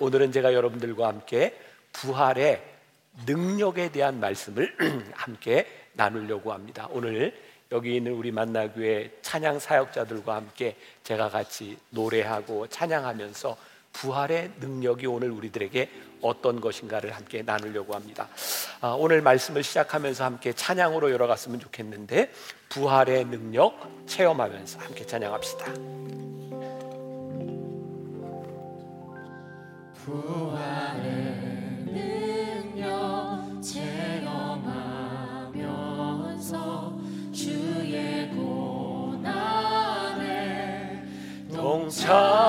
오늘은 제가 여러분들과 함께 부활의 능력에 대한 말씀을 함께 나누려고 합니다. 오늘 여기 있는 우리 만나교회 찬양 사역자들과 함께 제가 같이 노래하고 찬양하면서 부활의 능력이 오늘 우리들에게 어떤 것인가를 함께 나누려고 합니다. 아, 오늘 말씀을 시작하면서 함께 찬양으로 열어갔으면 좋겠는데 부활의 능력 체험하면서 함께 찬양합시다. 부활의 능력 체험하면서 주의 고난에 동참하고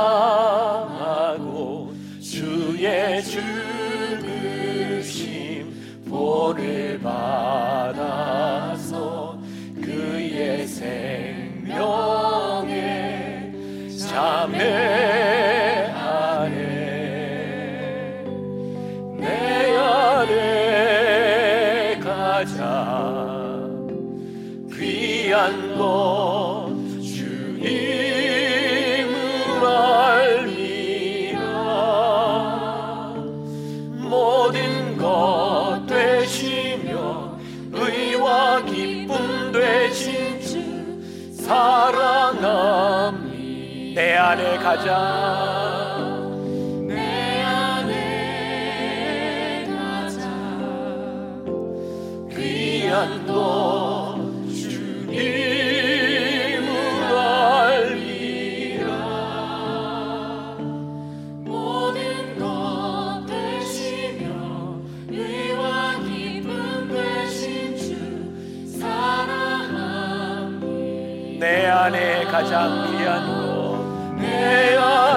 주의 죽으심 보를 받아서 그의 생명에 참여 귀한 것 주님을 알미라. 모든 것 되시며 의와 기쁨 되신 주 사랑합니 내 안에 가장 것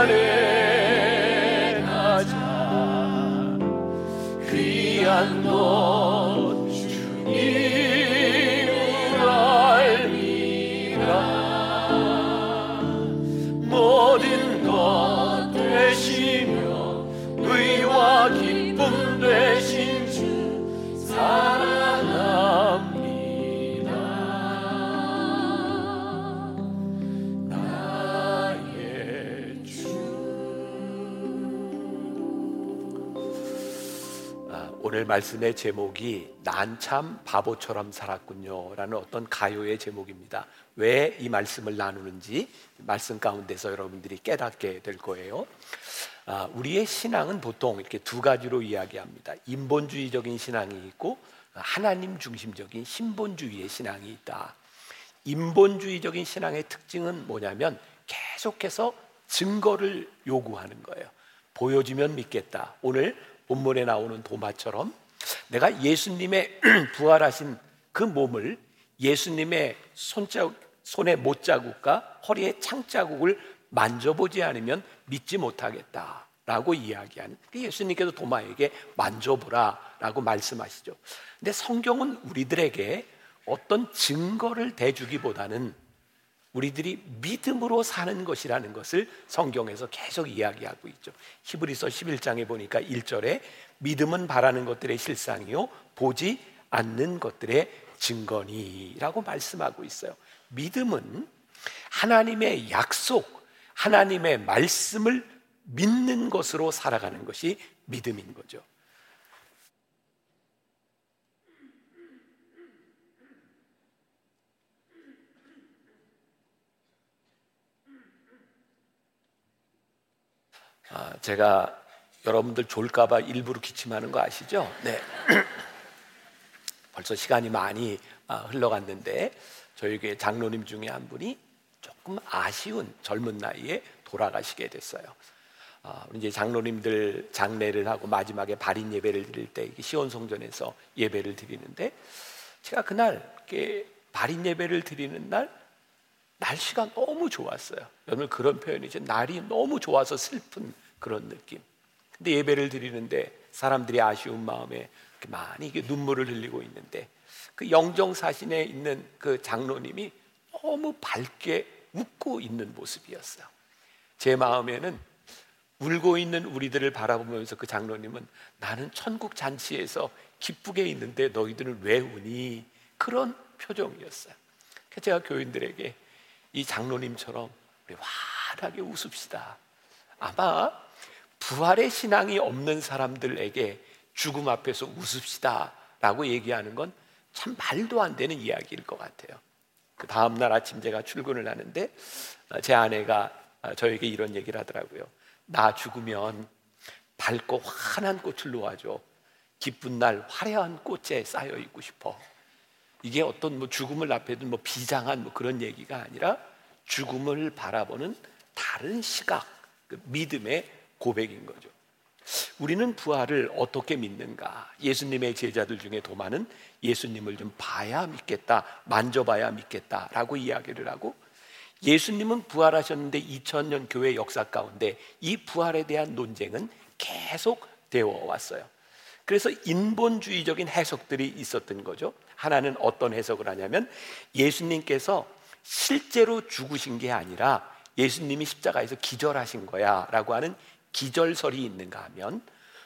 말씀의 제목이 난 참 바보처럼 살았군요라는 어떤 가요의 제목입니다. 왜 이 말씀을 나누는지 말씀 가운데서 여러분들이 깨닫게 될 거예요. 아, 우리의 신앙은 보통 이렇게 두 가지로 이야기합니다. 인본주의적인 신앙이 있고 하나님 중심적인 신본주의의 신앙이 있다. 인본주의적인 신앙의 특징은 뭐냐면 계속해서 증거를 요구하는 거예요. 보여주면 믿겠다. 오늘 본문에 나오는 도마처럼 내가 예수님의 부활하신 그 몸을 예수님의 손자국, 손에 못자국과 허리에 창자국을 만져보지 않으면 믿지 못하겠다 라고 이야기하는 그 예수님께서 도마에게 만져보라 라고 말씀하시죠. 근데 성경은 우리들에게 어떤 증거를 대주기보다는 우리들이 믿음으로 사는 것이라는 것을 성경에서 계속 이야기하고 있죠. 히브리서 11장에 보니까 1절에 믿음은 바라는 것들의 실상이요 보지 않는 것들의 증거니라고 말씀하고 있어요. 믿음은 하나님의 약속, 하나님의 말씀을 믿는 것으로 살아가는 것이 믿음인 거죠. 제가 여러분들 졸까봐 일부러 기침하는 거 아시죠? 네. 벌써 시간이 많이 아, 흘러갔는데 저희 교회 장로님 중에 한 분이 조금 아쉬운 젊은 나이에 돌아가시게 됐어요. 아, 이제 장로님들 장례를 하고 마지막에 발인 예배를 드릴 때 시온성전에서 예배를 드리는데 제가 그날 발인 예배를 드리는 날 날씨가 너무 좋았어요. 여러분 그런 표현이죠. 날이 너무 좋아서 슬픈 그런 느낌. 근데 예배를 드리는데 사람들이 아쉬운 마음에 많이 눈물을 흘리고 있는데 그 영정 사신에 있는 그 장로님이 너무 밝게 웃고 있는 모습이었어요. 제 마음에는 울고 있는 우리들을 바라보면서 그 장로님은 나는 천국 잔치에서 기쁘게 있는데 너희들은 왜 우니? 그런 표정이었어요. 제가 교인들에게 이 장로님처럼 우리 환하게 웃읍시다. 아마 부활의 신앙이 없는 사람들에게 죽음 앞에서 웃읍시다 라고 얘기하는 건 참 말도 안 되는 이야기일 것 같아요. 그 다음 날 아침 제가 출근을 하는데 어, 제 아내가 어, 저에게 이런 얘기를 하더라고요. 나 죽으면 밝고 환한 꽃을 놓아줘. 기쁜 날 화려한 꽃에 쌓여 있고 싶어. 이게 어떤 뭐 죽음을 앞에 둔뭐 비장한 뭐 그런 얘기가 아니라 죽음을 바라보는 다른 시각, 그 믿음의 고백인 거죠. 우리는 부활을 어떻게 믿는가? 예수님의 제자들 중에 도마는 예수님을 좀 봐야 믿겠다, 만져봐야 믿겠다라고 이야기를 하고 예수님은 부활하셨는데 2000년 교회 역사 가운데 이 부활에 대한 논쟁은 계속 되어 왔어요. 그래서 인본주의적인 해석들이 있었던 거죠. 하나는 어떤 해석을 하냐면 예수님께서 실제로 죽으신 게 아니라 예수님이 십자가에서 기절하신 거야 라고 하는 기절설이 있는가 하면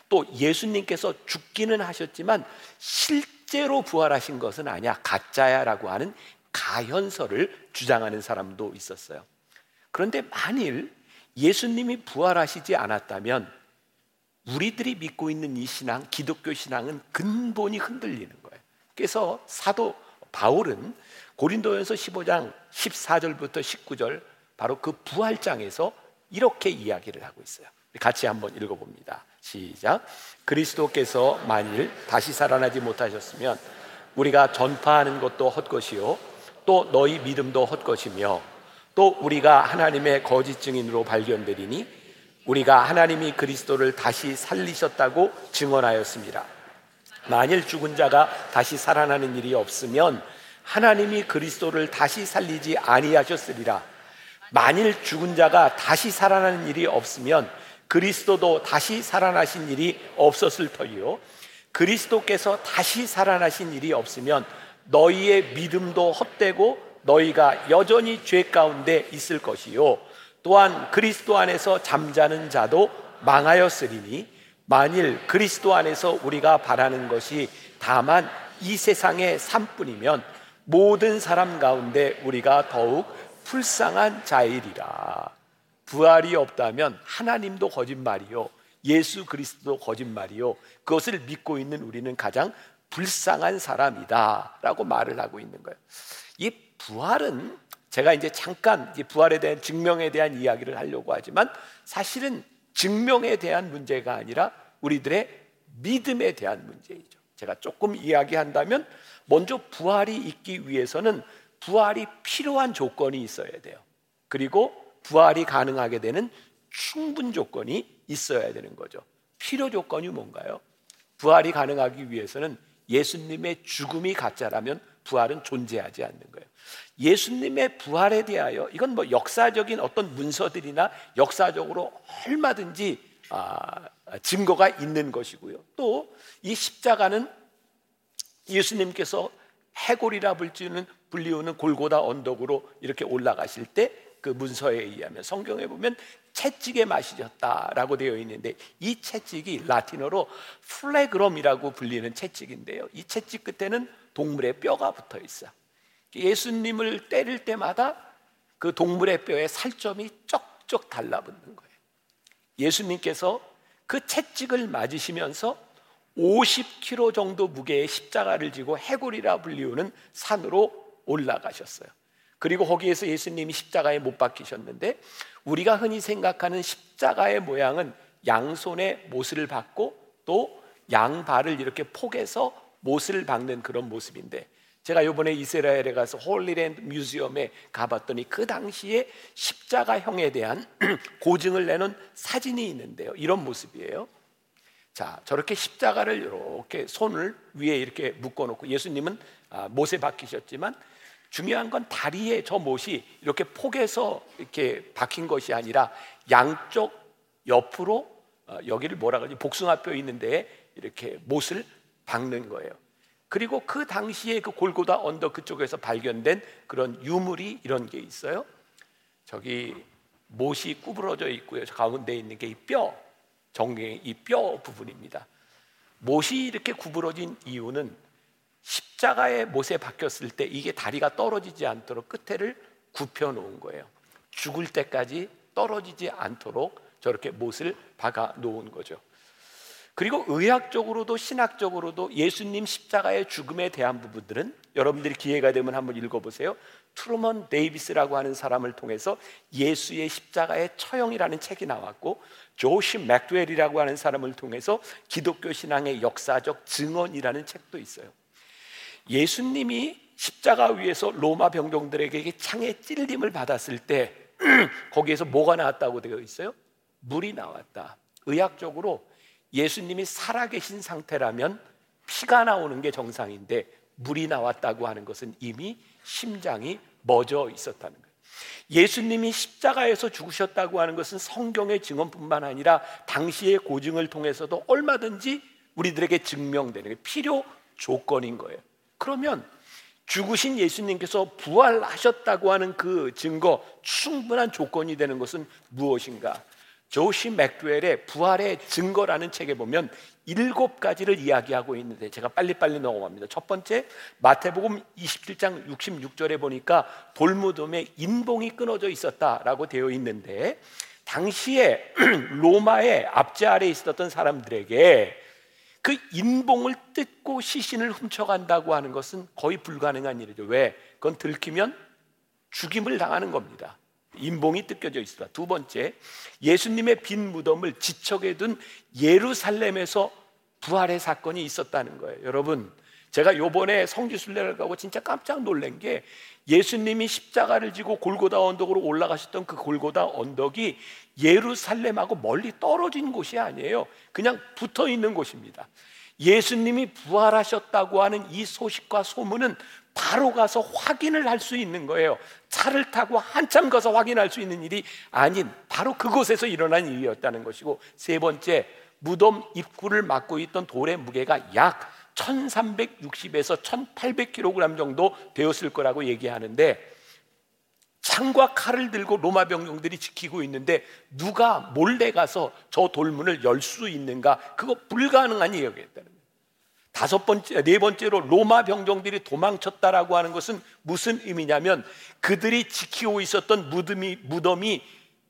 또 예수님께서 죽기는 하셨지만 실제로 부활하신 것은 아니야 가짜야 라고 하는 가현설을 주장하는 사람도 있었어요. 그런데 만일 예수님이 부활하시지 않았다면 우리들이 믿고 있는 이 신앙, 기독교 신앙은 근본이 흔들리는 거예요. 그래서 사도 바울은 고린도전서 15장 14절부터 19절 바로 그 부활장에서 이렇게 이야기를 하고 있어요. 같이 한번 읽어봅니다. 시작. 그리스도께서 만일 다시 살아나지 못하셨으면 우리가 전파하는 것도 헛것이요. 또 너희 믿음도 헛것이며 또 우리가 하나님의 거짓 증인으로 발견되리니 우리가 하나님이 그리스도를 다시 살리셨다고 증언하였습니다. 만일 죽은 자가 다시 살아나는 일이 없으면 하나님이 그리스도를 다시 살리지 아니하셨으리라. 만일 죽은 자가 다시 살아나는 일이 없으면 그리스도도 다시 살아나신 일이 없었을 터이요. 그리스도께서 다시 살아나신 일이 없으면 너희의 믿음도 헛되고 너희가 여전히 죄 가운데 있을 것이요. 또한 그리스도 안에서 잠자는 자도 망하였으리니 만일 그리스도 안에서 우리가 바라는 것이 다만 이 세상의 삶뿐이면 모든 사람 가운데 우리가 더욱 불쌍한 자일이라. 부활이 없다면 하나님도 거짓말이요. 예수 그리스도 거짓말이요. 그것을 믿고 있는 우리는 가장 불쌍한 사람이다. 라고 말을 하고 있는 거예요. 이 부활은 제가 이제 잠깐 부활에 대한 증명에 대한 이야기를 하려고 하지만 사실은 증명에 대한 문제가 아니라 우리들의 믿음에 대한 문제이죠. 제가 조금 이야기한다면 먼저 부활이 있기 위해서는 부활이 필요한 조건이 있어야 돼요. 그리고 부활이 가능하게 되는 충분 조건이 있어야 되는 거죠. 필요 조건이 뭔가요? 부활이 가능하기 위해서는 예수님의 죽음이 가짜라면 부활은 존재하지 않는 거예요. 예수님의 부활에 대하여 이건 뭐 역사적인 어떤 문서들이나 역사적으로 얼마든지 아, 증거가 있는 것이고요. 또 이 십자가는 예수님께서 해골이라 불리우는 불리우는 골고다 언덕으로 이렇게 올라가실 때 그 문서에 의하면 성경에 보면 채찍에 마시졌다라고 되어 있는데 이 채찍이 라틴어로 플레그럼이라고 불리는 채찍인데요. 이 채찍 끝에는 동물의 뼈가 붙어 있어. 예수님을 때릴 때마다 그 동물의 뼈에 살점이 쩍쩍 달라붙는 거예요. 예수님께서 그 채찍을 맞으시면서 50kg 정도 무게의 십자가를 지고 해골이라 불리우는 산으로 올라가셨어요. 그리고 거기에서 예수님이 십자가에 못 박히셨는데 우리가 흔히 생각하는 십자가의 모양은 양손에 못을 박고 또 양발을 이렇게 포개서 못을 박는 그런 모습인데 제가 이번에 이스라엘에 가서 Holy Land Museum에 가봤더니 그 당시에 십자가형에 대한 고증을 내는 사진이 있는데요. 이런 모습이에요. 자, 저렇게 십자가를 이렇게 손을 위에 이렇게 묶어놓고 예수님은 아, 못에 박히셨지만 중요한 건 다리에 저 못이 이렇게 폭에서 이렇게 박힌 것이 아니라 양쪽 옆으로 어, 여기를 뭐라 그러지 복숭아뼈 있는데 이렇게 못을 박는 거예요. 그리고 그 당시에 그 골고다 언덕 그쪽에서 발견된 그런 유물이 이런 게 있어요. 저기 못이 구부러져 있고요. 가운데 있는 게 이 뼈, 정경의 이 뼈 부분입니다. 못이 이렇게 구부러진 이유는 십자가의 못에 박혔을 때 이게 다리가 떨어지지 않도록 끝에를 굽혀 놓은 거예요. 죽을 때까지 떨어지지 않도록 저렇게 못을 박아 놓은 거죠. 그리고 의학적으로도 신학적으로도 예수님 십자가의 죽음에 대한 부분들은 여러분들이 기회가 되면 한번 읽어보세요. 트루먼 데이비스라고 하는 사람을 통해서 예수의 십자가의 처형이라는 책이 나왔고 조시 맥드웰이라고 하는 사람을 통해서 기독교 신앙의 역사적 증언이라는 책도 있어요. 예수님이 십자가 위에서 로마 병정들에게 창에 찔림을 받았을 때 거기에서 뭐가 나왔다고 되어 있어요? 물이 나왔다. 의학적으로 예수님이 살아계신 상태라면 피가 나오는 게 정상인데 물이 나왔다고 하는 것은 이미 심장이 멎어 있었다는 거예요. 예수님이 십자가에서 죽으셨다고 하는 것은 성경의 증언뿐만 아니라 당시의 고증을 통해서도 얼마든지 우리들에게 증명되는 필요 조건인 거예요. 그러면 죽으신 예수님께서 부활하셨다고 하는 그 증거 충분한 조건이 되는 것은 무엇인가? 조시 맥드웰의 부활의 증거라는 책에 보면 일곱 가지를 이야기하고 있는데 제가 빨리빨리 넘어갑니다. 첫 번째 마태복음 27장 66절에 보니까 돌무덤에 인봉이 끊어져 있었다라고 되어 있는데 당시에 로마의 압제 아래에 있었던 사람들에게 그 인봉을 뜯고 시신을 훔쳐간다고 하는 것은 거의 불가능한 일이죠. 왜? 그건 들키면 죽임을 당하는 겁니다. 인봉이 뜯겨져 있다. 두 번째, 예수님의 빈 무덤을 지척에 둔 예루살렘에서 부활의 사건이 있었다는 거예요. 여러분, 제가 요번에 성지순례를 가고 진짜 깜짝 놀란 게 예수님이 십자가를 지고 골고다 언덕으로 올라가셨던 그 골고다 언덕이 예루살렘하고 멀리 떨어진 곳이 아니에요. 그냥 붙어 있는 곳입니다. 예수님이 부활하셨다고 하는 이 소식과 소문은 바로 가서 확인을 할 수 있는 거예요. 차를 타고 한참 가서 확인할 수 있는 일이 아닌 바로 그곳에서 일어난 일이었다는 것이고 세 번째 무덤 입구를 막고 있던 돌의 무게가 약 1360에서 1800kg 정도 되었을 거라고 얘기하는데 창과 칼을 들고 로마 병력들이 지키고 있는데 누가 몰래 가서 저 돌문을 열 수 있는가? 그거 불가능한 이야기였다는. 다섯 번째, 네 번째로 로마 병정들이 도망쳤다라고 하는 것은 무슨 의미냐면 그들이 지키고 있었던 무덤이, 무덤이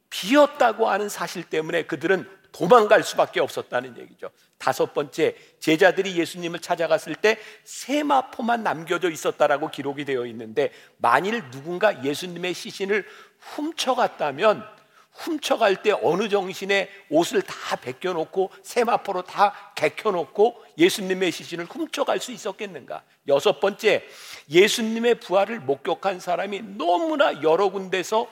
비었다고 하는 사실 때문에 그들은 도망갈 수밖에 없었다는 얘기죠. 다섯 번째, 제자들이 예수님을 찾아갔을 때 세마포만 남겨져 있었다라고 기록이 되어 있는데 만일 누군가 예수님의 시신을 훔쳐갔다면 훔쳐갈 때 어느 정신에 옷을 다 벗겨놓고 세마포로 다 개켜놓고 예수님의 시신을 훔쳐갈 수 있었겠는가? 여섯 번째, 예수님의 부활을 목격한 사람이 너무나 여러 군데서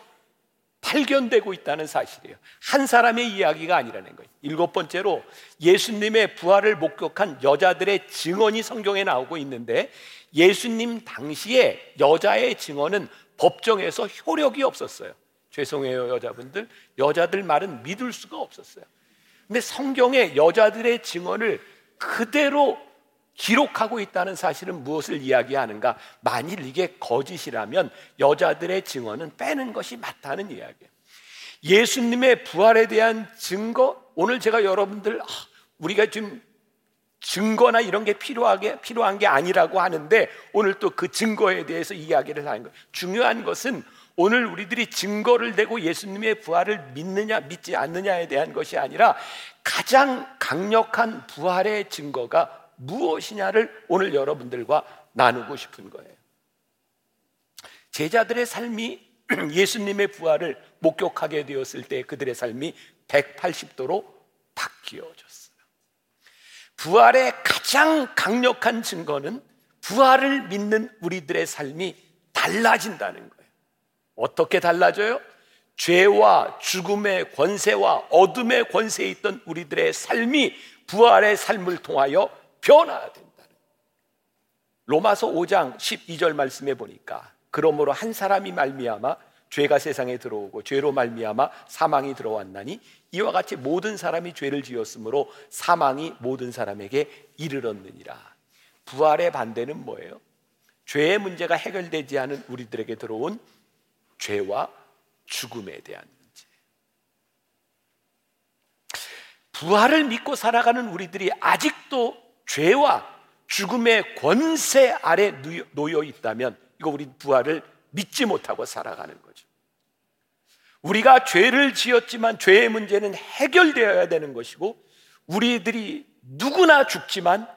발견되고 있다는 사실이에요. 한 사람의 이야기가 아니라는 거예요. 일곱 번째로 예수님의 부활을 목격한 여자들의 증언이 성경에 나오고 있는데 예수님 당시에 여자의 증언은 법정에서 효력이 없었어요. 죄송해요, 여자분들. 여자들 말은 믿을 수가 없었어요. 근데 성경에 여자들의 증언을 그대로 기록하고 있다는 사실은 무엇을 이야기하는가? 만일 이게 거짓이라면 여자들의 증언은 빼는 것이 맞다는 이야기예요. 예수님의 부활에 대한 증거, 오늘 제가 여러분들, 아, 우리가 지금 증거나 이런 게 필요하게, 필요한 게 아니라고 하는데 오늘 또 그 증거에 대해서 이야기를 하는 거예요. 중요한 것은 오늘 우리들이 증거를 대고 예수님의 부활을 믿느냐 믿지 않느냐에 대한 것이 아니라 가장 강력한 부활의 증거가 무엇이냐를 오늘 여러분들과 나누고 싶은 거예요. 제자들의 삶이 예수님의 부활을 목격하게 되었을 때 그들의 삶이 180도로 바뀌어졌어요. 부활의 가장 강력한 증거는 부활을 믿는 우리들의 삶이 달라진다는 거예요. 어떻게 달라져요? 죄와 죽음의 권세와 어둠의 권세에 있던 우리들의 삶이 부활의 삶을 통하여 변화된다는 로마서 5장 12절 말씀에 보니까 그러므로 한 사람이 말미암아 죄가 세상에 들어오고 죄로 말미암아 사망이 들어왔나니 이와 같이 모든 사람이 죄를 지었으므로 사망이 모든 사람에게 이르렀느니라. 부활의 반대는 뭐예요? 죄의 문제가 해결되지 않은 우리들에게 들어온 죄와 죽음에 대한 문제. 부활을 믿고 살아가는 우리들이 아직도 죄와 죽음의 권세 아래 놓여 있다면 이거 우리 부활을 믿지 못하고 살아가는 거죠. 우리가 죄를 지었지만 죄의 문제는 해결되어야 되는 것이고 우리들이 누구나 죽지만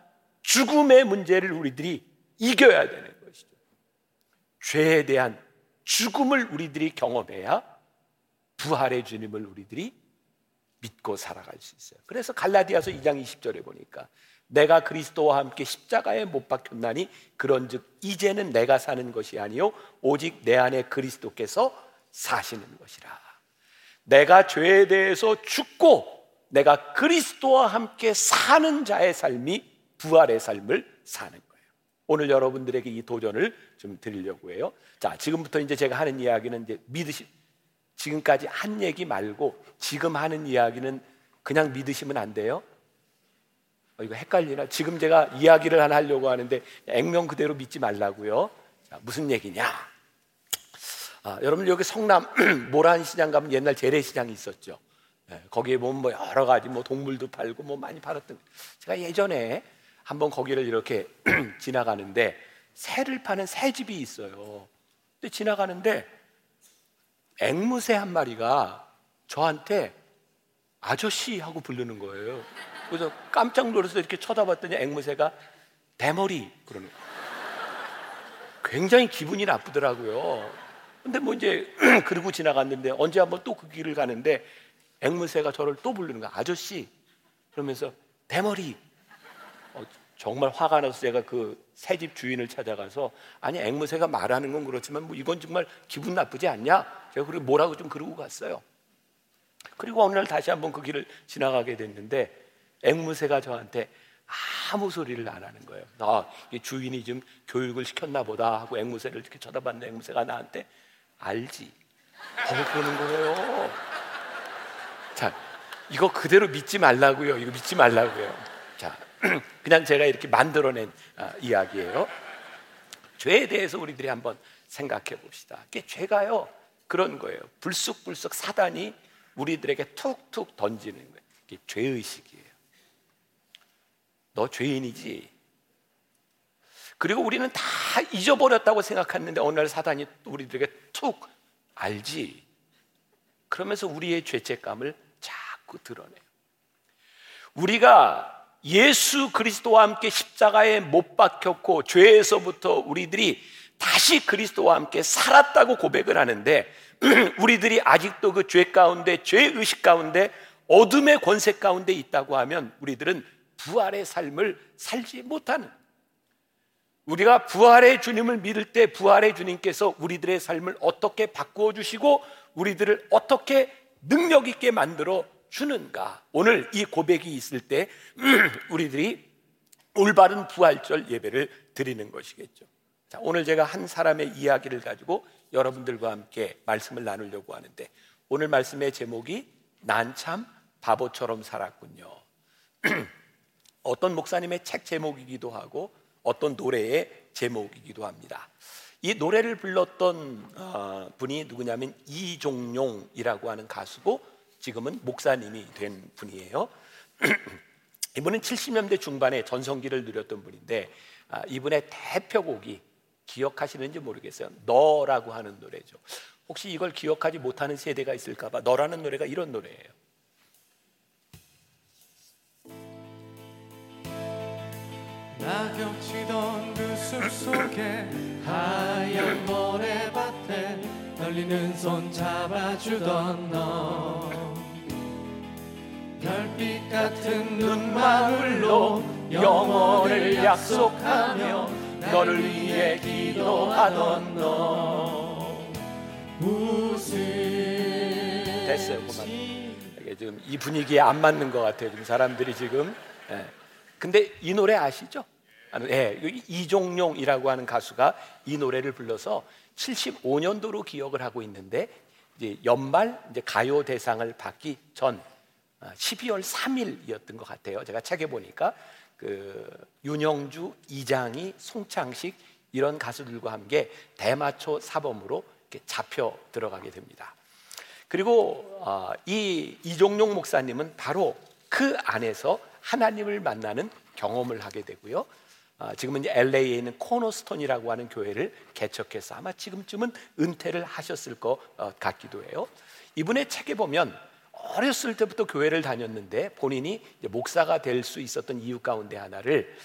죽음의 문제를 우리들이 이겨야 되는 것이죠. 죄에 대한 죽음을 우리들이 경험해야 부활의 주님을 우리들이 믿고 살아갈 수 있어요. 그래서 갈라디아서 2장 20절에 보니까 내가 그리스도와 함께 십자가에 못 박혔나니 그런즉 이제는 내가 사는 것이 아니요 오직 내 안에 그리스도께서 사시는 것이라. 내가 죄에 대해서 죽고 내가 그리스도와 함께 사는 자의 삶이 부활의 삶을 사는. 오늘 여러분들에게 이 도전을 좀 드리려고 해요. 자, 지금부터 이제 제가 하는 이야기는 이제 믿으시 지금까지 한 얘기 말고 지금 하는 이야기는 그냥 믿으시면 안 돼요. 어, 이거 헷갈리나? 지금 제가 이야기를 하나 하려고 하는데 액면 그대로 믿지 말라고요. 자, 무슨 얘기냐? 아, 여러분 여기 성남 모란 시장 가면 옛날 재래시장이 있었죠. 네, 거기에 보면 뭐 여러 가지 뭐 동물도 팔고 뭐 많이 팔았던. 제가 예전에 한번 거기를 이렇게 지나가는데 새를 파는 새집이 있어요. 근데 지나가는데 앵무새 한 마리가 저한테 아저씨 하고 부르는 거예요. 그래서 깜짝 놀라서 이렇게 쳐다봤더니 앵무새가 대머리 그러는 거예요. 굉장히 기분이 나쁘더라고요. 근데 뭐 이제 그러고 지나갔는데 언제 한번 또 그 길을 가는데 앵무새가 저를 또 부르는 거야. 아저씨. 그러면서 대머리. 어, 정말 화가 나서 제가 그 새 집 주인을 찾아가서 아니 앵무새가 말하는 건 그렇지만 뭐 이건 정말 기분 나쁘지 않냐? 제가 그리고 뭐라고 좀 그러고 갔어요. 그리고 어느 날 다시 한번 그 길을 지나가게 됐는데 앵무새가 저한테 아무 소리를 안 하는 거예요. 아, 주인이 좀 교육을 시켰나 보다 하고 앵무새를 이렇게 쳐다봤는데 앵무새가 나한테 알지. 하고 그러는 거예요. 자, 이거 그대로 믿지 말라고요. 이거 믿지 말라고요. 자, 그냥 제가 이렇게 만들어낸 아, 이야기예요. 죄에 대해서 우리들이 한번 생각해 봅시다. 이게 죄가요 그런 거예요. 불쑥불쑥 사단이 우리들에게 툭툭 던지는 거예요. 이게 죄의식이에요. 너 죄인이지. 그리고 우리는 다 잊어버렸다고 생각했는데 어느 날 사단이 우리들에게 툭 알지. 그러면서 우리의 죄책감을 자꾸 드러내요. 우리가 예수 그리스도와 함께 십자가에 못 박혔고 죄에서부터 우리들이 다시 그리스도와 함께 살았다고 고백을 하는데 우리들이 아직도 그 죄 가운데 죄 의식 가운데 어둠의 권세 가운데 있다고 하면 우리들은 부활의 삶을 살지 못하는. 우리가 부활의 주님을 믿을 때 부활의 주님께서 우리들의 삶을 어떻게 바꾸어 주시고 우리들을 어떻게 능력 있게 만들어 주는가? 오늘 이 고백이 있을 때 우리들이 올바른 부활절 예배를 드리는 것이겠죠. 자, 오늘 제가 한 사람의 이야기를 가지고 여러분들과 함께 말씀을 나누려고 하는데 오늘 말씀의 제목이 난 참 바보처럼 살았군요. 어떤 목사님의 책 제목이기도 하고 어떤 노래의 제목이기도 합니다. 이 노래를 불렀던 어, 분이 누구냐면 이종용이라고 하는 가수고 지금은 목사님이 된 분이에요. 이분은 70년대 중반에 전성기를 누렸던 분인데 아, 이분의 대표곡이 기억하시는지 모르겠어요. 너라고 하는 노래죠. 혹시 이걸 기억하지 못하는 세대가 있을까봐 너라는 노래가 이런 노래예요. 낙엽 치던 그 숲속에 하얀 모래밭에 떨리는 손 잡아주던 너 별빛 같은 눈망울로 영원을 약속하며 너를 위해 기도하던 너 됐어요, 그만. 이게 지금 이 분위기에 안 맞는 것 같아요. 지금 사람들이 지금. 예. 근데 이 노래 아시죠? 아, 예, 여기 이종용이라고 하는 가수가 이 노래를 불러서 75년도로 기억을 하고 있는데 이제 연말 이제 가요 대상을 받기 전 12월 아, 3일이었던 것 같아요. 제가 책에 보니까 그 윤영주, 이장희, 송창식 이런 가수들과 함께 대마초 사범으로 잡혀 들어가게 됩니다. 그리고 어, 이 이종용 목사님은 바로 그 안에서 하나님을 만나는 경험을 하게 되고요. 어, 지금은 이제 LA에 있는 코너스톤이라고 하는 교회를 개척해서 아마 지금쯤은 은퇴를 하셨을 것 어, 같기도 해요. 이분의 책에 보면 어렸을 때부터 교회를 다녔는데 본인이 목사가 될 수 있었던 이유 가운데 하나를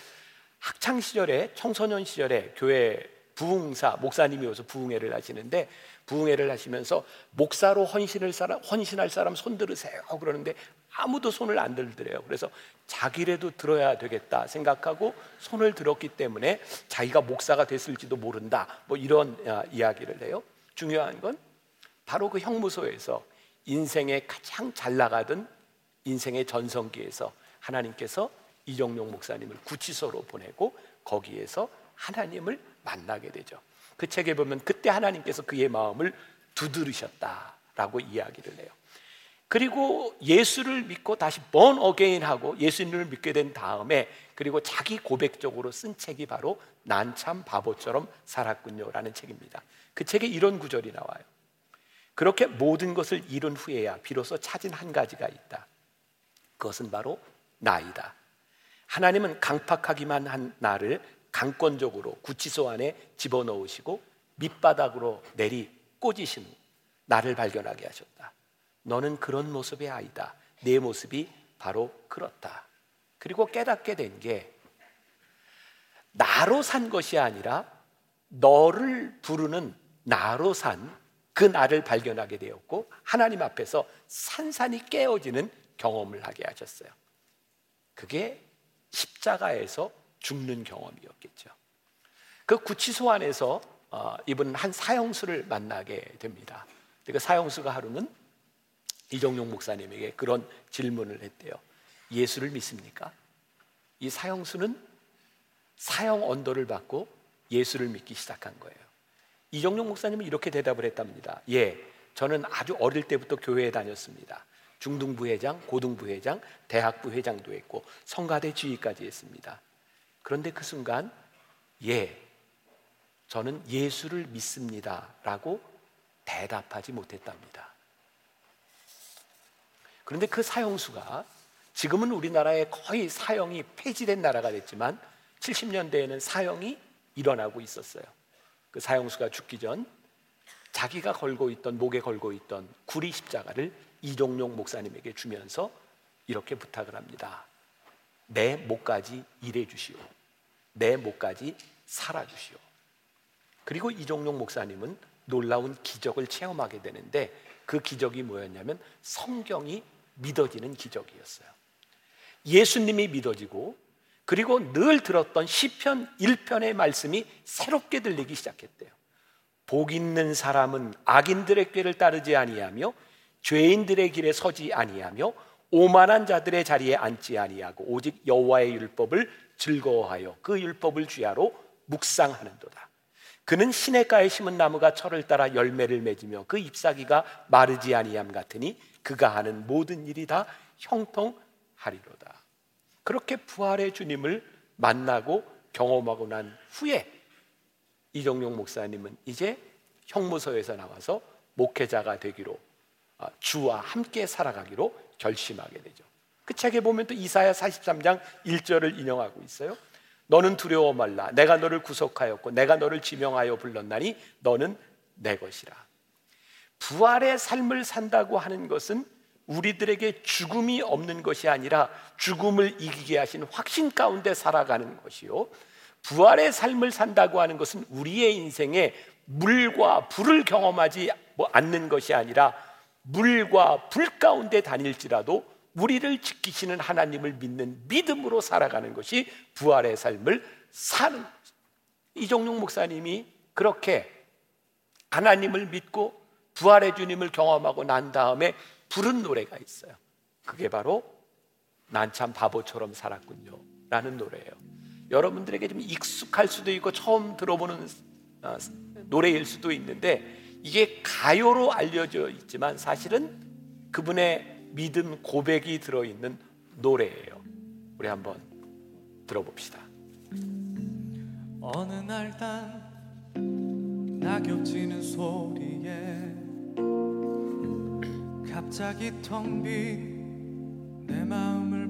학창 시절에 청소년 시절에 교회 부흥사 목사님이 오서 부흥회를 하시는데 부흥회를 하시면서 목사로 헌신을 사람 헌신할 사람 손 들으세요 그러는데 아무도 손을 안 들더래요. 그래서 자기라도 들어야 되겠다 생각하고 손을 들었기 때문에 자기가 목사가 됐을지도 모른다. 뭐 이런 아, 이야기를 해요. 중요한 건 바로 그 형무소에서 인생에 가장 잘 나가던 인생의 전성기에서 하나님께서 이정용 목사님을 구치소로 보내고 거기에서 하나님을 만나게 되죠. 그 책에 보면 그때 하나님께서 그의 마음을 두드리셨다라고 이야기를 해요. 그리고 예수를 믿고 다시 번 어게인하고 예수님을 믿게 된 다음에 그리고 자기 고백적으로 쓴 책이 바로 난 참 바보처럼 살았군요라는 책입니다. 그 책에 이런 구절이 나와요. 그렇게 모든 것을 잃은 후에야 비로소 찾은 한 가지가 있다. 그것은 바로 나이다. 하나님은 강팍하기만 한 나를 강권적으로 구치소 안에 집어넣으시고 밑바닥으로 내리 꽂으신 나를 발견하게 하셨다. 너는 그런 모습의 아이다. 내 모습이 바로 그렇다. 그리고 깨닫게 된 게 나로 산 것이 아니라 너를 부르는 나로 산 그 나를 발견하게 되었고 하나님 앞에서 산산이 깨어지는 경험을 하게 하셨어요. 그게 십자가에서 죽는 경험이었겠죠. 그 구치소 안에서 어, 이분은 한 사형수를 만나게 됩니다. 그 사형수가 하루는 이종용 목사님에게 그런 질문을 했대요. 예수를 믿습니까? 이 사형수는 사형 언도를 받고 예수를 믿기 시작한 거예요. 이종용 목사님은 이렇게 대답을 했답니다. 예, 저는 아주 어릴 때부터 교회에 다녔습니다. 중등부 회장, 고등부 회장, 대학부 회장도 했고 성가대 지휘까지 했습니다. 그런데 그 순간 예, 저는 예수를 믿습니다라고 대답하지 못했답니다. 그런데 그 사형수가 지금은 우리나라에 거의 사형이 폐지된 나라가 됐지만 70년대에는 사형이 일어나고 있었어요. 그 사형수가 죽기 전 자기가 걸고 있던 목에 걸고 있던 구리 십자가를 이종용 목사님에게 주면서 이렇게 부탁을 합니다. 내 목까지 일해 주시오. 내 목까지 살아 주시오. 그리고 이종용 목사님은 놀라운 기적을 체험하게 되는데 그 기적이 뭐였냐면 성경이 믿어지는 기적이었어요. 예수님이 믿어지고 그리고 늘 들었던 시편 1편의 말씀이 새롭게 들리기 시작했대요. 복 있는 사람은 악인들의 꾀를 따르지 아니하며 죄인들의 길에 서지 아니하며 오만한 자들의 자리에 앉지 아니하고 오직 여호와의 율법을 즐거워하여 그 율법을 주야로 묵상하는도다. 그는 시냇가에 심은 나무가 철을 따라 열매를 맺으며 그 잎사귀가 마르지 아니함 같으니 그가 하는 모든 일이 다 형통하리로다. 그렇게 부활의 주님을 만나고 경험하고 난 후에 이정용 목사님은 이제 형무소에서 나와서 목회자가 되기로 아, 주와 함께 살아가기로 결심하게 되죠. 그 책에 보면 또 이사야 43장 1절을 인용하고 있어요. 너는 두려워 말라. 내가 너를 구속하였고 내가 너를 지명하여 불렀나니 너는 내 것이라. 부활의 삶을 산다고 하는 것은 우리들에게 죽음이 없는 것이 아니라 죽음을 이기게 하신 확신 가운데 살아가는 것이요. 부활의 삶을 산다고 하는 것은 우리의 인생에 물과 불을 경험하지 않는 것이 아니라 물과 불 가운데 다닐지라도 우리를 지키시는 하나님을 믿는 믿음으로 살아가는 것이 부활의 삶을 사는 이종용 목사님이 그렇게 하나님을 믿고 부활의 주님을 경험하고 난 다음에 부른 노래가 있어요. 그게 바로 난 참 바보처럼 살았군요. 라는 노래예요. 여러분들에게 좀 익숙할 수도 있고 처음 들어보는 어, 노래일 수도 있는데 이게 가요로 알려져 있지만 사실은 그분의 믿음 고백이 들어있는 노래예요. 우리 한번 들어봅시다. 어느 날 단 낙엽 지는 소리 갑자기 텅 빈 내 마음을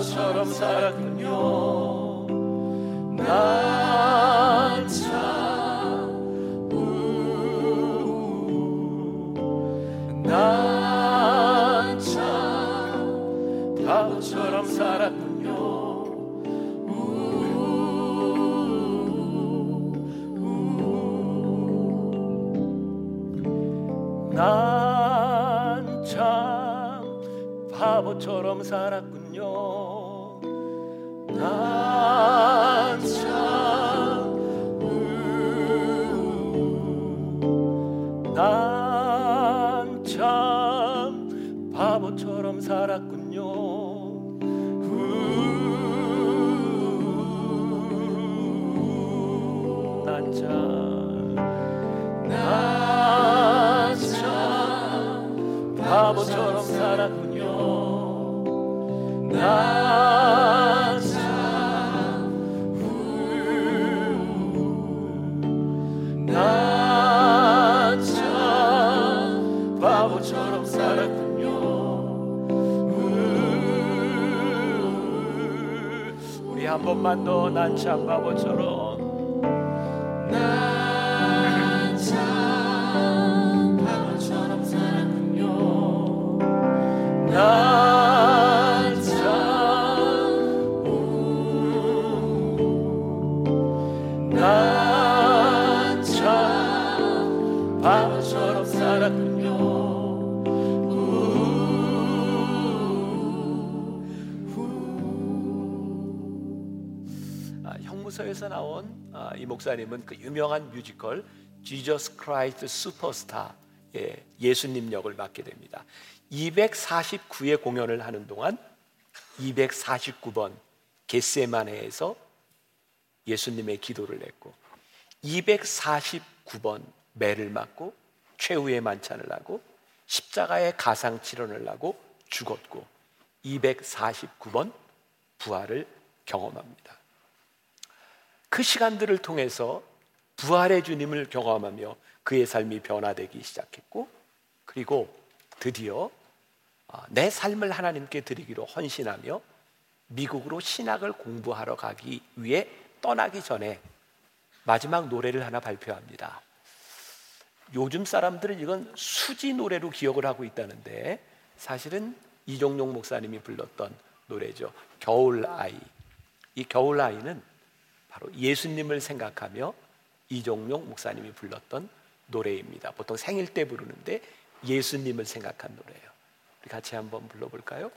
바보처럼 살았군요. 난참 난참 바보처럼 살았군요. 난참 바보처럼 살았군 한 번만 더 난 참 바보처럼 목사님은 그 유명한 뮤지컬 Jesus Christ Superstar의 예수님 역을 맡게 됩니다. 249회 공연을 하는 동안 249번 겟세마네에서 예수님의 기도를 했고 249번 매를 맞고 최후의 만찬을 하고 십자가의 가상 치료를 하고 죽었고 249번 부활을 경험합니다. 그 시간들을 통해서 부활의 주님을 경험하며 그의 삶이 변화되기 시작했고 그리고 드디어 아, 내 삶을 하나님께 드리기로 헌신하며 미국으로 신학을 공부하러 가기 위해 떠나기 전에 마지막 노래를 하나 발표합니다. 요즘 사람들은 이건 수지 노래로 기억을 하고 있다는데 사실은 이종용 목사님이 불렀던 노래죠. 겨울 아이. 이 겨울 아이는 바로 예수님을 생각하며 이종용 목사님이 불렀던 노래입니다. 보통 생일 때 부르는데 예수님을 생각한 노래예요. 우리 같이 한번 불러볼까요?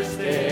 Must stay.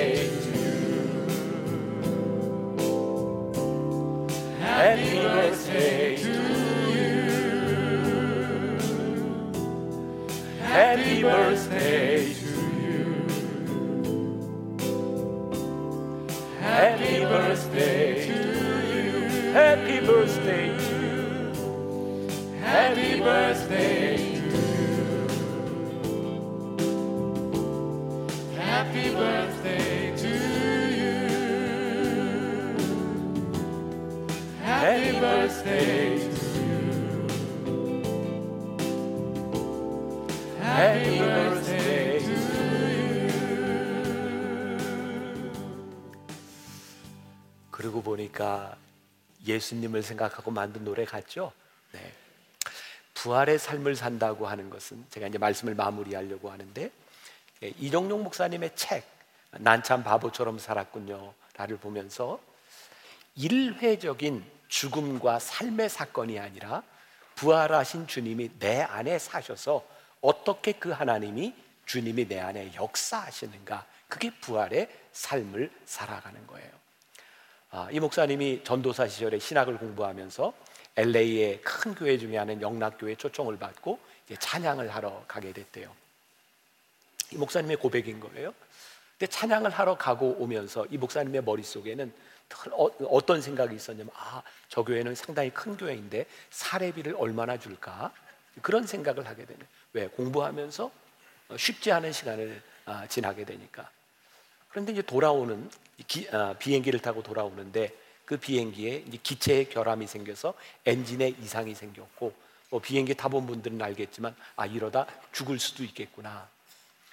예수님을 생각하고 만든 노래 같죠? 네. 부활의 삶을 산다고 하는 것은 제가 이제 말씀을 마무리하려고 하는데 예, 이종용 목사님의 책 난참 바보처럼 살았군요라를 보면서 일회적인 죽음과 삶의 사건이 아니라 부활하신 주님이 내 안에 사셔서 어떻게 그 하나님이 주님이 내 안에 역사하시는가 그게 부활의 삶을 살아가는 거예요. 아, 이 목사님이 전도사 시절에 신학을 공부하면서 LA의 큰 교회 중에 하나인 영락교회 초청을 받고 찬양을 하러 가게 됐대요. 이 목사님의 고백인 거예요. 근데 찬양을 하러 가고 오면서 이 목사님의 머릿속에는 어, 떤 생각이 있었냐면 아, 저 교회는 상당히 큰 교회인데 사례비를 얼마나 줄까? 그런 생각을 하게 되네. 왜? 공부하면서 쉽지 않은 시간을 아, 지나게 되니까. 그런데 이제 돌아오는 기, 아, 비행기를 타고 돌아오는데 그 비행기에 기체에 결함이 생겨서 엔진에 이상이 생겼고 뭐 비행기 타본 분들은 알겠지만 아 이러다 죽을 수도 있겠구나.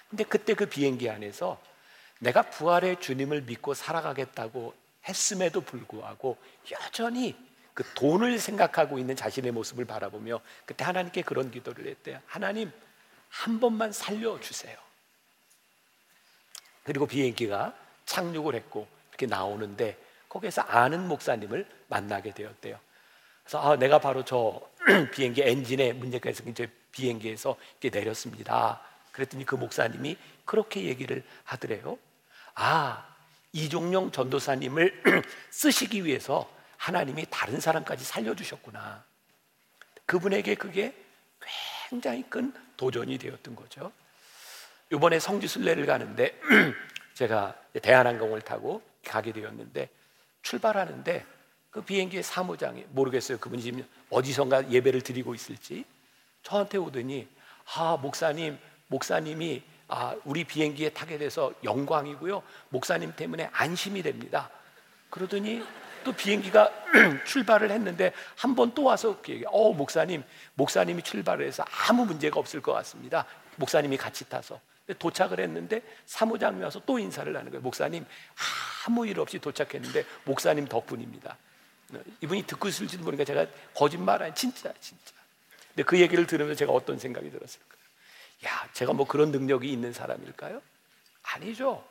근데 그때 그 비행기 안에서 내가 부활의 주님을 믿고 살아가겠다고 했음에도 불구하고 여전히 그 돈을 생각하고 있는 자신의 모습을 바라보며 그때 하나님께 그런 기도를 했대요. 하나님 한 번만 살려 주세요. 그리고 비행기가 착륙을 했고 이렇게 나오는데 거기에서 아는 목사님을 만나게 되었대요. 그래서 아, 내가 바로 저 비행기 엔진에 문제가 있어서 이제 비행기에서 이렇게 내렸습니다. 그랬더니 그 목사님이 그렇게 얘기를 하더래요. 아, 이종용 전도사님을 쓰시기 위해서 하나님이 다른 사람까지 살려주셨구나. 그분에게 그게 굉장히 큰 도전이 되었던 거죠. 이번에 성지순례를 가는데 제가 대한항공을 타고 가게 되었는데 출발하는데 그 비행기의 사무장이 모르겠어요. 그분이 지금 어디선가 예배를 드리고 있을지 저한테 오더니 아 목사님 목사님이 아 우리 비행기에 타게 돼서 영광이고요. 목사님 때문에 안심이 됩니다. 그러더니 또 비행기가 출발을 했는데 한 번 또 와서 그 얘기, 어 목사님 목사님이 출발을 해서 아무 문제가 없을 것 같습니다. 목사님이 같이 타서 도착을 했는데 사무장이 와서 또 인사를 하는 거예요. 목사님 아무 일 없이 도착했는데 목사님 덕분입니다. 이분이 듣고 있을지도 모르니까 제가 거짓말 아니 진짜 진짜. 근데 그 얘기를 들으면서 제가 어떤 생각이 들었을까요? 야, 제가 뭐 그런 능력이 있는 사람일까요? 아니죠.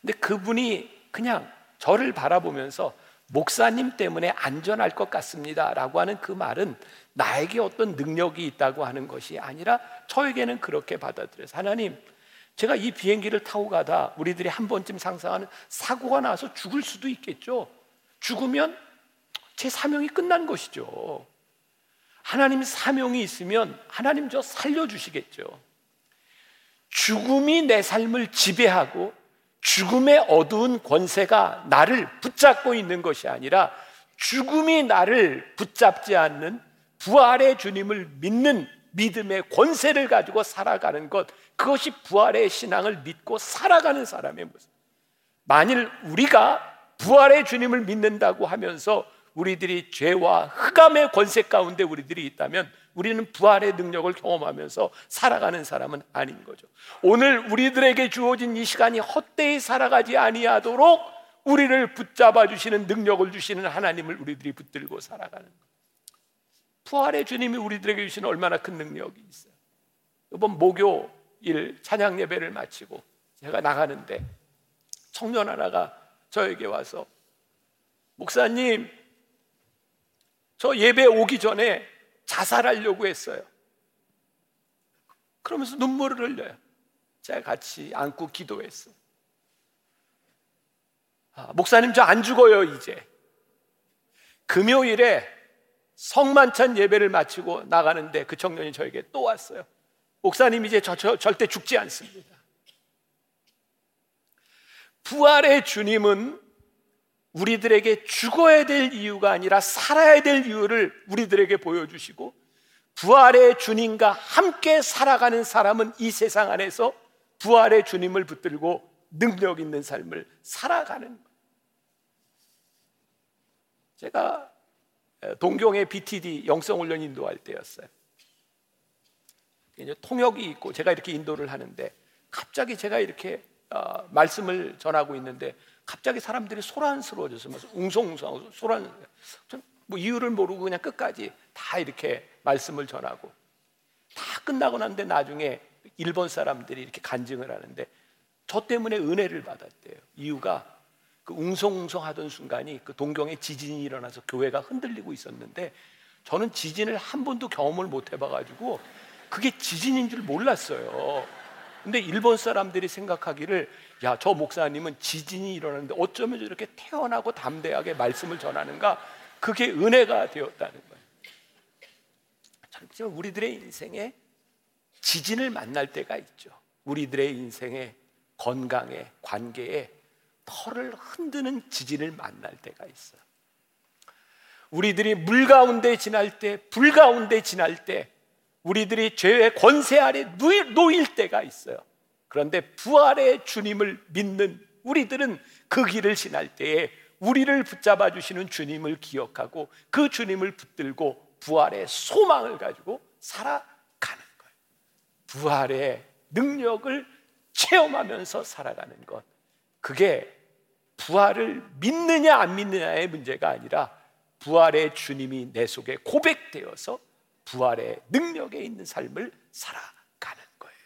근데 그분이 그냥 저를 바라보면서 목사님 때문에 안전할 것 같습니다라고 하는 그 말은 나에게 어떤 능력이 있다고 하는 것이 아니라 저에게는 그렇게 받아들여서 하나님 제가 이 비행기를 타고 가다 우리들이 한 번쯤 상상하는 사고가 나서 죽을 수도 있겠죠. 죽으면 제 사명이 끝난 것이죠. 하나님 사명이 있으면 하나님 저 살려주시겠죠. 죽음이 내 삶을 지배하고 죽음의 어두운 권세가 나를 붙잡고 있는 것이 아니라 죽음이 나를 붙잡지 않는 부활의 주님을 믿는 믿음의 권세를 가지고 살아가는 것, 그것이 부활의 신앙을 믿고 살아가는 사람의 모습. 만일 우리가 부활의 주님을 믿는다고 하면서 우리들이 죄와 흑암의 권세 가운데 우리들이 있다면 우리는 부활의 능력을 경험하면서 살아가는 사람은 아닌 거죠. 오늘 우리들에게 주어진 이 시간이 헛되이 살아가지 아니하도록 우리를 붙잡아 주시는 능력을 주시는 하나님을 우리들이 붙들고 살아가는 것. 부활의 주님이 우리들에게 주시는 얼마나 큰 능력이 있어요. 이번 목요일 찬양 예배를 마치고 제가 나가는데 청년 하나가 저에게 와서 목사님 저 예배 오기 전에 자살하려고 했어요. 그러면서 눈물을 흘려요. 제가 같이 안고 기도했어. 아, 목사님 저 안 죽어요 이제. 금요일에 성만찬 예배를 마치고 나가는데 그 청년이 저에게 또 왔어요. 목사님 이제 저, 저 절대 죽지 않습니다. 부활의 주님은 우리들에게 죽어야 될 이유가 아니라 살아야 될 이유를 우리들에게 보여주시고 부활의 주님과 함께 살아가는 사람은 이 세상 안에서 부활의 주님을 붙들고 능력 있는 삶을 살아가는 것. 제가 동경의 BTD 영성훈련 인도할 때였어요. 이제 통역이 있고 제가 이렇게 인도를 하는데 갑자기 제가 이렇게 어, 말씀을 전하고 있는데 갑자기 사람들이 소란스러워져서 웅성웅성하고 소란 뭐 이유를 모르고 그냥 끝까지 다 이렇게 말씀을 전하고 다 끝나고 난데 나중에 일본 사람들이 이렇게 간증을 하는데 저 때문에 은혜를 받았대요. 이유가 그 웅성웅성하던 순간이 그 동경에 지진이 일어나서 교회가 흔들리고 있었는데 저는 지진을 한 번도 경험을 못 해봐가지고 그게 지진인 줄 몰랐어요. 근데 일본 사람들이 생각하기를 야, 저 목사님은 지진이 일어나는데 어쩌면 저렇게 태어나고 담대하게 말씀을 전하는가? 그게 은혜가 되었다는 거예요. 저는 우리들의 인생에 지진을 만날 때가 있죠. 우리들의 인생에 건강에 관계에 털을 흔드는 지진을 만날 때가 있어요. 우리들이 물 가운데 지날 때, 불 가운데 지날 때, 우리들이 죄의 권세 아래 놓일 때가 있어요. 그런데 부활의 주님을 믿는 우리들은 그 길을 지날 때에 우리를 붙잡아 주시는 주님을 기억하고 그 주님을 붙들고 부활의 소망을 가지고 살아가는 거예요. 부활의 능력을 체험하면서 살아가는 것. 그게 부활을 믿느냐 안 믿느냐의 문제가 아니라 부활의 주님이 내 속에 고백되어서 부활의 능력에 있는 삶을 살아가는 거예요.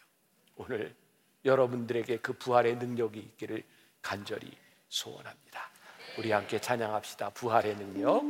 오늘 여러분들에게 그 부활의 능력이 있기를 간절히 소원합니다. 우리 함께 찬양합시다. 부활의 능력.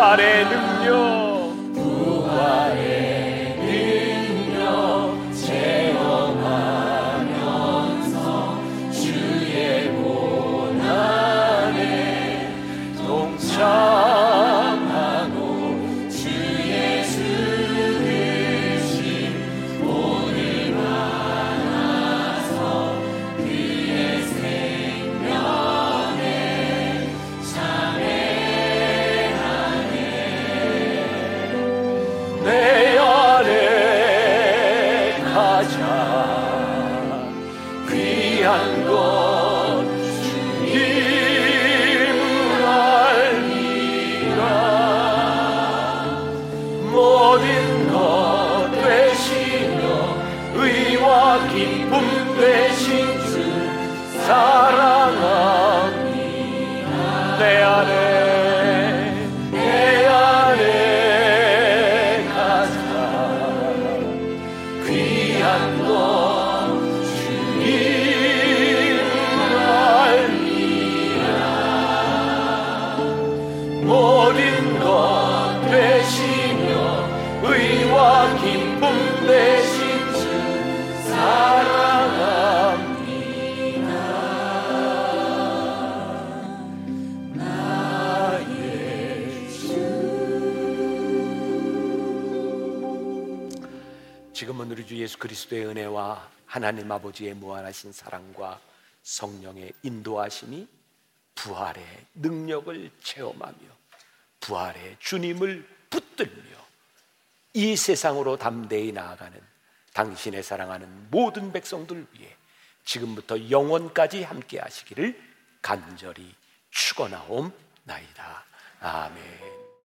부활의 능력. 하나님 아버지의 무한하신 사랑과 성령의 인도하심이 부활의 능력을 체험하며 부활의 주님을 붙들며 이 세상으로 담대히 나아가는 당신의 사랑하는 모든 백성들 위해 지금부터 영원까지 함께 하시기를 간절히 축원하옵나이다. 아멘.